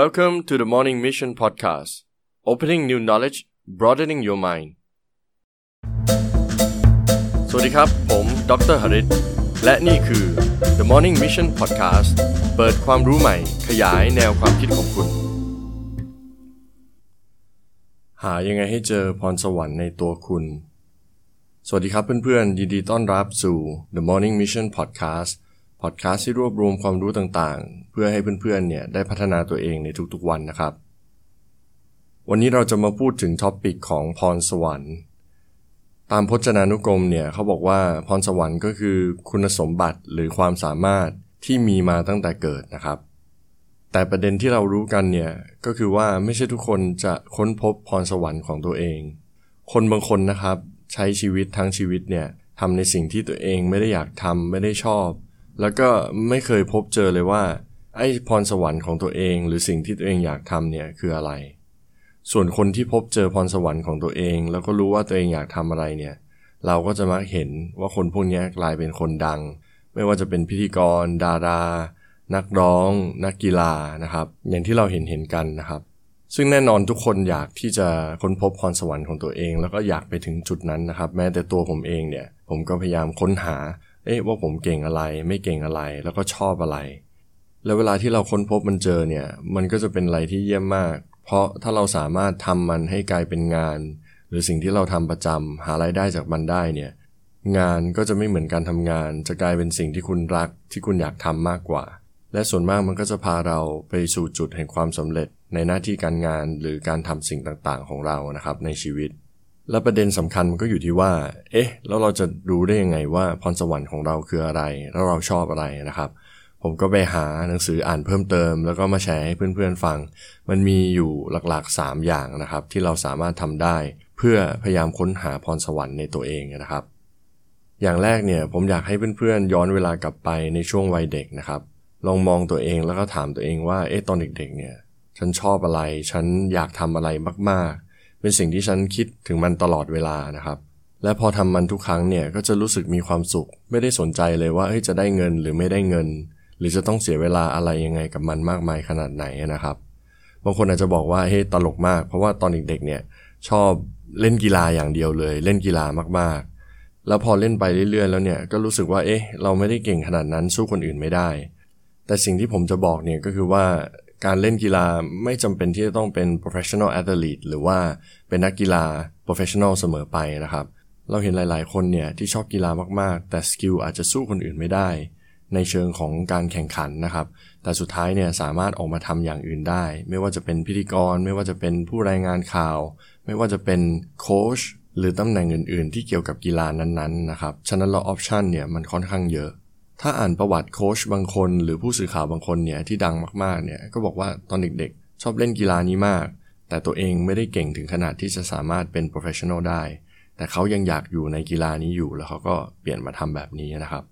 Welcome to the Morning Mission Podcast Opening new knowledge broadening your mind สวัสดีครับ ผมดรหริตและนี่คือ The Morning Mission Podcast เปิดความรู้ใหม่ ขยายแนวความคิดของคุณ หายังไงให้เจอพรสวรรค์ในตัวคุณ สวัสดีครับเพื่อนๆยินดีต้อนรับสู่ The Morning Mission Podcast พอดแคสต์ที่รวบรวมความรู้ต่างๆ เพื่อให้เพื่อนๆเนี่ยได้พัฒนาตัวเองในทุกๆวันนะครับ วันนี้เราจะมาพูดถึง topic ของพรสวรรค์ตามพจนานุกรมเนี่ยเขาบอกว่าพรสวรรค์ก็คือคุณสมบัติหรือความสามารถที่มีมาตั้งแต่เกิดนะครับ แต่ประเด็นที่เรารู้กันเนี่ยก็คือว่าไม่ใช่ทุกคนจะค้นพบพรสวรรค์ของตัวเอง คนบางคนนะครับใช้ชีวิตทั้งชีวิตเนี่ยทำในสิ่งที่ตัวเองไม่ได้อยากทำไม่ได้ชอบ แล้วก็ไม่เคยพบเจอเลยว่า ไอ้พรสวรรค์ของตัวเอง หรือสิ่งที่ตัวเองอยากทำเนี่ยคืออะไร ส่วนคนที่พบเจอพรสวรรค์ของตัวเอง แล้วก็รู้ว่าตัวเองอยากทำอะไรเนี่ย เราก็จะมักเห็นว่าคนพวกนี้กลายเป็นคนดัง ไม่ว่าจะเป็นพิธีกร ดารา นักร้อง นักกีฬานะครับ อย่างที่เราเห็นเห็นกันนะครับ ซึ่งแน่นอนทุกคนอยากที่จะค้นพบพรสวรรค์ของตัวเอง แล้วก็อยากไปถึงจุดนั้นนะครับ แม้แต่ตัวผมเองเนี่ย ผมก็พยายามค้นหา เอ๊ะว่าผมเก่งอะไร ไม่เก่งอะไรแล้วก็ชอบอะไร แล้วเวลาที่เราค้นพบมันเจอเนี่ย มันก็จะเป็นอะไรที่เยี่ยมมาก เพราะถ้าเราสามารถทำมันให้กลายเป็นงาน หรือสิ่งที่เราทำประจำหารายได้จากมันได้เนี่ย งานก็จะไม่เหมือนการทำงาน จะกลายเป็นสิ่งที่คุณรักที่คุณอยากทำมากกว่า และส่วนมากมันก็จะพาเราไปสู่จุดแห่งความสำเร็จในหน้าที่การงานหรือการทำสิ่งต่างๆ ของเรานะครับในชีวิต และประเด็นสำคัญมันก็อยู่ที่ว่า เอ๊ะ แล้วเราจะรู้ได้ยังไงว่าพรสวรรค์ของเราคืออะไร แล้วเราชอบอะไรนะครับ ผมก็ไปหาหนังสืออ่านเพิ่มเติม แล้วก็มาแชร์ให้เพื่อนๆฟัง มันมีอยู่หลักๆ 3 อย่างนะครับ ที่เราสามารถทำได้ เพื่อพยายามค้นหาพรสวรรค์ในตัวเองนะครับ อย่างแรกเนี่ยผมอยากให้เพื่อนๆย้อนเวลากลับไปในช่วงวัยเด็กนะครับ ลองมองตัวเองแล้วก็ถามตัวเองว่า เอ๊ะ ตอนเด็กๆ เนี่ย ฉันชอบอะไร ฉันอยากทำอะไรมากๆ เป็นสิ่งที่ฉันคิดถึงมันตลอดเวลานะครับ และพอทำมันทุกครั้งเนี่ยก็จะรู้สึกมีความสุข ไม่ได้สนใจเลยว่าจะได้เงินหรือไม่ได้เงิน หรือจะต้องเสียเวลาอะไรยังไงกับมันมากมายขนาดไหนนะครับบางคนอาจจะบอกว่าเฮ้ยตลกมาก เพราะว่าตอนเด็กๆเนี่ยชอบเล่นกีฬาอย่างเดียวเลย เล่นกีฬามากๆ แล้วพอเล่นไปเรื่อยๆ แล้วเนี่ยก็รู้สึกว่าเอ๊ะเราไม่ได้เก่งขนาดนั้นสู้คนอื่นไม่ได้ แต่สิ่งที่ผมจะบอกเนี่ยก็คือว่า การเล่นกีฬาไม่จำเป็นที่จะต้องเป็น professional athlete หรือว่าเป็นนักกีฬา professional เสมอไปนะครับ เราเห็นหลายๆ คนเนี่ยที่ชอบกีฬามากๆ แต่สกิลอาจจะสู้คนอื่นไม่ได้ ในเชิงของการแข่งขันนะครับ แต่สุดท้ายเนี่ยสามารถออกมาทำอย่างอื่นได้ ไม่ว่าจะเป็นพิธีกร ไม่ว่าจะเป็นผู้รายงานข่าว ไม่ว่าจะเป็นโค้ชหรือตำแหน่งอื่น ๆ ที่เกี่ยวกับกีฬานั้นๆนะครับ ฉะนั้นเรา option เนี่ยมันค่อนข้างเยอะ ถ้าอ่านประวัติโค้ชบางคน หรือผู้สื่อข่าวบางคนเนี่ยที่ดังมากๆเนี่ยก็บอกว่าตอนเด็กๆ ชอบเล่นกีฬานี้มาก แต่ตัวเองไม่ได้เก่งถึงขนาดที่จะสามารถเป็น professional ได้ แต่เขายังอยากอยู่ในกีฬานี้อยู่แล้วเขาก็เปลี่ยนมาทำแบบนี้นะครับ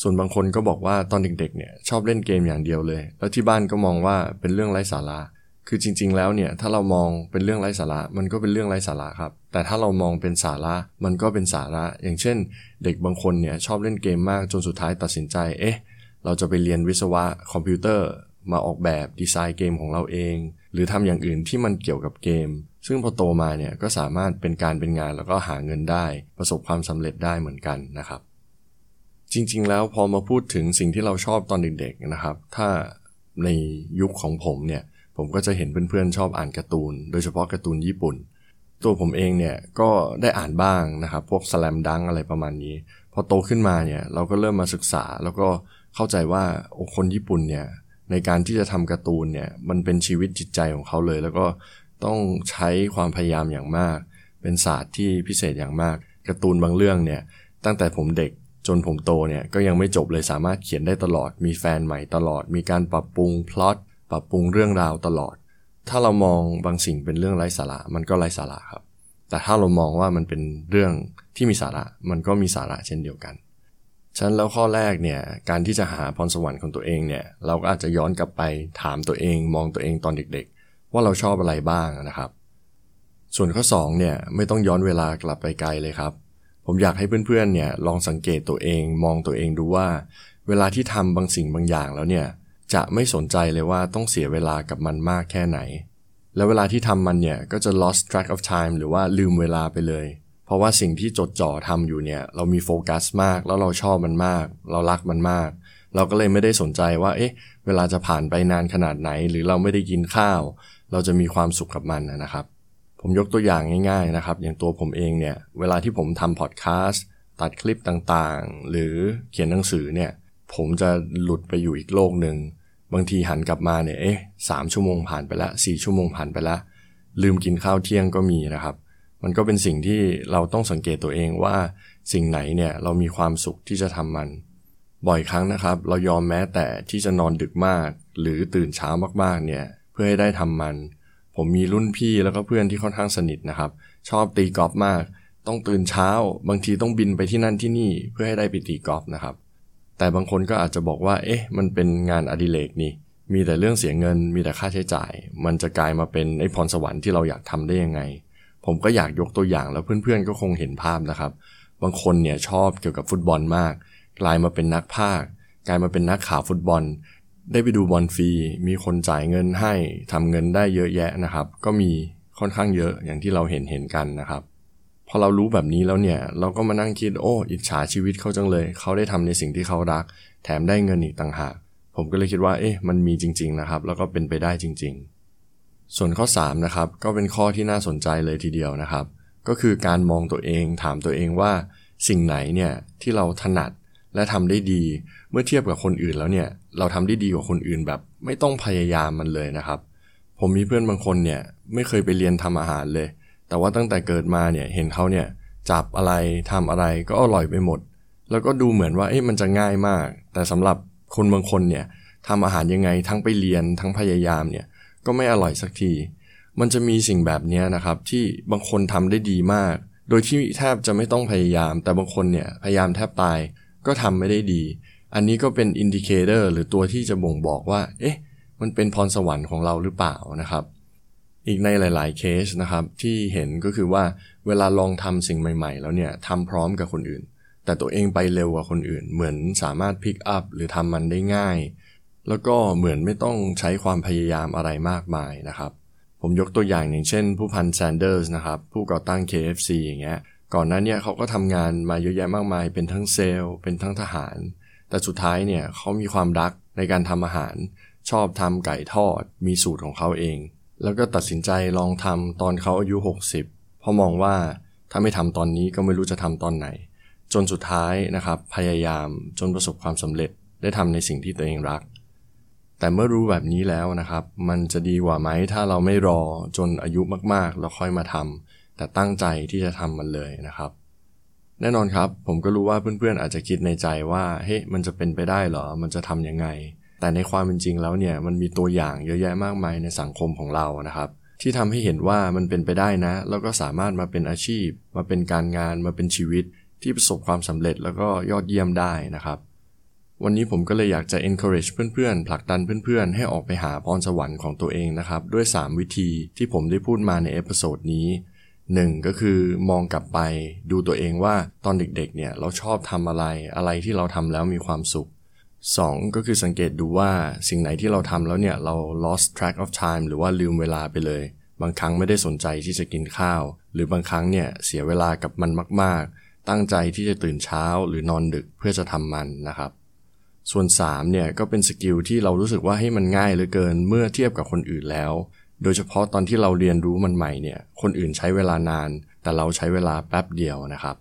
ส่วนบางคนก็บอกว่าตอนเด็กๆเนี่ยชอบเล่นเกมอย่างเดียวเลย แล้วที่บ้านก็มองว่าเป็นเรื่องไร้สาระ คือจริง ๆ แล้วเนี่ยถ้าเรามองเป็นเรื่องไร้สาระ มันก็เป็นเรื่องไร้สาระครับ แต่ถ้าเรามองเป็นสาระมันก็เป็นสาระ อย่างเช่น เด็กบางคนเนี่ยชอบเล่นเกมมากจนสุดท้ายตัดสินใจ เอ๊ะ เราจะไปเรียนวิศวะคอมพิวเตอร์ มาออกแบบดีไซน์เกมของเราเอง หรือทำอย่างอื่นที่มันเกี่ยวกับเกม ซึ่งพอโตมาเนี่ยก็สามารถเป็นการเป็นงานแล้วก็หาเงินได้ ประสบความสำเร็จได้เหมือนกันนะครับ จริง ๆ แล้วพอมาพูดถึงสิ่งที่เราชอบตอนเด็กๆนะครับ ถ้าในยุคของผมเนี่ย ผมก็จะเห็นเพื่อนๆชอบอ่านการ์ตูน โดยเฉพาะการ์ตูนญี่ปุ่น ตัวผมเองเนี่ยก็ได้อ่านบ้างนะครับ พวกสแลมดังอะไรประมาณนี้ พอโตขึ้นมาเนี่ยเราก็เริ่มมาศึกษา แล้วก็เข้าใจว่าโอ้คนญี่ปุ่นเนี่ยในการที่จะทำการ์ตูนเนี่ยมันเป็นชีวิตจิตใจของเขาเลย แล้วก็ต้องใช้ความพยายามอย่างมาก เป็นศาสตร์ที่พิเศษอย่างมากการ์ตูนบางเรื่องเนี่ยตั้งแต่ผมเด็กจนผมโตเนี่ยก็ยังไม่จบเลยสามารถเขียนได้ตลอด มีแฟนใหม่ตลอด มีการปรับปรุงพล็อต ปรับปรุงเรื่องราวตลอด ถ้าเรามองบางสิ่งเป็นเรื่องไร้สาระ มันก็ไร้สาระครับ แต่ถ้าเรามองว่ามันเป็นเรื่องที่มีสาระ มันก็มีสาระเช่นเดียวกันฉะนั้นแล้วข้อแรกเนี่ยการที่จะหาพรสวรรค์ของตัวเองเนี่ยเราก็อาจจะย้อนกลับไปถามตัวเอง มองตัวเองตอนเด็กๆ ว่าเราชอบอะไรบ้างนะครับ ส่วนข้อ2เนี่ยไม่ต้องย้อนเวลากลับไปไกลเลยครับ ผมอยากให้เพื่อนๆเนี่ยลองสังเกตตัวเอง มองตัวเองดูว่า เวลาที่ทำบางสิ่งบางอย่างแล้วเนี่ย จะไม่สนใจเลยว่าต้องเสียเวลากับมันมากแค่ไหน แล้วเวลาที่ทำมันเนี่ยก็จะ lost track of time หรือว่าลืมเวลาไปเลย เพราะว่าสิ่งที่จดจ่อทำอยู่เนี่ย เรามีโฟกัสมาก แล้วเราชอบมันมาก เรารักมันมาก เราก็เลยไม่ได้สนใจว่า เอ๊ะ เวลาจะผ่านไปนานขนาดไหน หรือเราไม่ได้กินข้าว เราจะมีความสุขกับมันนะครับ ผมยกตัวอย่างง่าย ๆนะครับ อย่างตัวผมเองเนี่ย เวลาที่ผมทำพอดแคสต์ตัดคลิปต่างๆ หรือเขียนหนังสือเนี่ย ผมจะหลุดไปอยู่อีกโลกหนึ่ง บางทีหันกลับมาเนี่ย เอ๊ะสามชั่วโมงผ่านไปละสี่ชั่วโมงผ่านไปละ ลืมกินข้าวเที่ยงก็มีนะครับ มันก็เป็นสิ่งที่เราต้องสังเกตตัวเองว่าสิ่งไหนเนี่ยเรามีความสุขที่จะทำมัน บ่อยครั้งนะครับ เรายอมแม้แต่ที่จะนอนดึกมาก หรือตื่นเช้ามากๆเนี่ยเพื่อให้ได้ทำมัน ผมมีรุ่นพี่แล้วก็เพื่อนที่ค่อนข้างสนิทนะครับ ชอบตีกอล์ฟมาก ต้องตื่นเช้า บางทีต้องบินไปที่นั่นที่นี่เพื่อให้ได้ไปตีกอล์ฟนะครับ แต่บางคนก็อาจจะบอกว่า เอ๊ะ มันเป็นงานอดิเรกนี่ มีแต่เรื่องเสียเงิน มีแต่ค่าใช้จ่าย มันจะกลายมาเป็นไอ้พรสวรรค์ที่เราอยากทำได้ยังไง ผมก็อยากยกตัวอย่างแล้วเพื่อนๆก็คงเห็นภาพนะครับ บางคนเนี่ยชอบเกี่ยวกับฟุตบอลมาก กลายมาเป็นนักภาค กลายมาเป็นนักข่าวฟุตบอล ได้ไปดูบอลฟรี มีคนจ่ายเงินให้ทำเงินได้เยอะแยะนะครับ ก็มีค่อนข้างเยอะอย่างที่เราเห็นเห็นกันนะครับ พอเรารู้แบบนี้แล้วเนี่ยเราก็มานั่งคิดโอ้อิจฉาชีวิตเขาจังเลย เขาได้ทำในสิ่งที่เขารัก แถมได้เงินอีกต่างหาก ผมก็เลยคิดว่าเอ๊ะมันมีจริง ๆนะครับ แล้วก็เป็นไปได้จริง ๆ ส่วนข้อ3นะครับก็เป็นข้อที่น่าสนใจเลยทีเดียวนะครับ ก็คือการมองตัวเองถามตัวเองว่า สิ่งไหนเนี่ยที่เราถนัดและทำได้ดี เมื่อเทียบกับคนอื่นแล้วเนี่ยเราทำได้ดีกว่าคนอื่นแบบ ไม่ต้องพยายามมันเลยนะครับ ผมมีเพื่อนบางคนเนี่ยไม่เคยไปเรียนทำอาหารเลย แต่ว่าตั้งแต่เกิดมาเนี่ยเห็นเขาเนี่ยจับอะไรทำอะไรก็อร่อยไปหมด แล้วก็ดูเหมือนว่าเอ๊ะมันจะง่ายมาก แต่สำหรับคนบางคนเนี่ยทำอาหารยังไงทั้งไปเรียนทั้งพยายามเนี่ยก็ไม่อร่อยสักที มันจะมีสิ่งแบบนี้นะครับที่บางคนทำได้ดีมาก โดยที่แทบจะไม่ต้องพยายาม แต่บางคนเนี่ยพยายามแทบตายก็ทำไม่ได้ดี อันนี้ก็เป็น indicator หรือตัวที่จะบ่งบอกว่า เอ๊ะ มันเป็นพรสวรรค์ของเราหรือเปล่านะครับ อีกในหลาย ๆ เคสนะครับที่เห็นก็คือว่าเวลาลองทำสิ่งใหม่ ๆ แล้วเนี่ยทำพร้อมกับคนอื่น แต่ตัวเองไปเร็วกว่าคนอื่น เหมือนสามารถ pick up หรือทำมันได้ง่าย แล้วก็เหมือนไม่ต้องใช้ความพยายามอะไรมากมายนะครับ ผมยกตัวอย่างอย่างเช่น ผู้พันแซนเดอร์สนะครับผู้ก่อตั้ง KFC อย่างเงี้ยก่อนหน้านี้เขาก็ทำงานมาเยอะแยะมากมาย เป็นทั้งเซลล์เป็นทั้งทหาร แต่สุดท้ายเนี่ยเขามีความรักในการทำอาหาร ชอบทำไก่ทอด มีสูตรของเขาเอง แล้วก็ตัดสินใจลองทำตอนเขาอายุ 60 เพราะมองว่าถ้าไม่ทำตอนนี้ก็ไม่รู้จะทำตอนไหน จนสุดท้ายนะครับ พยายามจนประสบความสำเร็จได้ทำในสิ่งที่ตัวเองรัก แต่เมื่อรู้แบบนี้แล้วนะครับ มันจะดีกว่าไหมถ้าเราไม่รอจนอายุมากๆแล้วค่อยมาทำแต่ตั้งใจที่จะทำมันเลยนะครับ แน่นอนครับ ผมก็รู้ว่าเพื่อนๆอาจจะคิดในใจว่าเฮ้ยมันจะเป็นไปได้เหรอ มันจะทำยังไง แต่ในความเป็นจริงแล้วเนี่ยมันมีตัวอย่างเยอะแยะมากมายในสังคมของเรานะครับ ที่ทำให้เห็นว่ามันเป็นไปได้นะ แล้วก็สามารถมาเป็นอาชีพ มาเป็นการงานมาเป็นชีวิตที่ประสบความสำเร็จแล้วก็ยอดเยี่ยมได้นะครับวันนี้ผมก็เลยอยากจะ encourage เพื่อนๆ ผลักดันเพื่อนๆ ให้ออกไปหาพรสวรรค์ของตัวเองนะครับ ด้วย 3 วิธีที่ผมได้พูดมาใน episode นี้ 1. ก็คือมองกลับไปดูตัวเองว่าตอนเด็กๆ เนี่ยเราชอบทำอะไรอะไรที่เราทำแล้วมีความสุข 2. ก็คือสังเกตดูว่าสิ่งไหนที่เราทำแล้วเนี่ย เรา lost track of time หรือว่าลืมเวลาไปเลย บางครั้งไม่ได้สนใจที่จะกินข้าว หรือบางครั้งเนี่ยเสียเวลากับมันมาก ๆ ตั้งใจที่จะตื่นเช้าหรือนอนดึกเพื่อจะทำมันนะครับ ส่วน 3 เนี่ยก็เป็นสกิลที่เรารู้สึกว่าให้มันง่ายเหลือเกินเมื่อเทียบกับคนอื่นแล้ว โดยเฉพาะตอนที่เราเรียนรู้มันใหม่เนี่ยคนอื่นใช้เวลานาน แต่เราใช้เวลาแป๊บเดียวนะครับ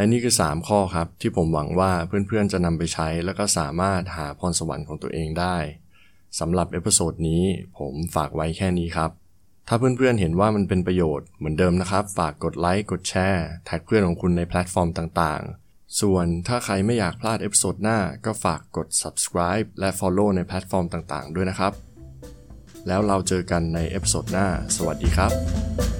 และนี่คือ 3 ข้อครับ ที่ผมหวังว่าเพื่อนๆจะนำไปใช้แล้วก็สามารถหาพรสวรรค์ของตัวเองได้สำหรับ episode นี้ผมฝากไว้แค่นี้ครับ ถ้าเพื่อนๆเห็นว่ามันเป็นประโยชน์เหมือนเดิมนะครับ ฝากกดไลค์กดแชร์แท็กเพื่อนของคุณในแพลตฟอร์มต่างๆ ส่วนถ้าใครไม่อยากพลาด episode หน้าก็ฝากกด subscribe และ follow ในแพลตฟอร์มต่างๆ ด้วยนะครับ แล้วเราเจอกันใน episode หน้า สวัสดีครับ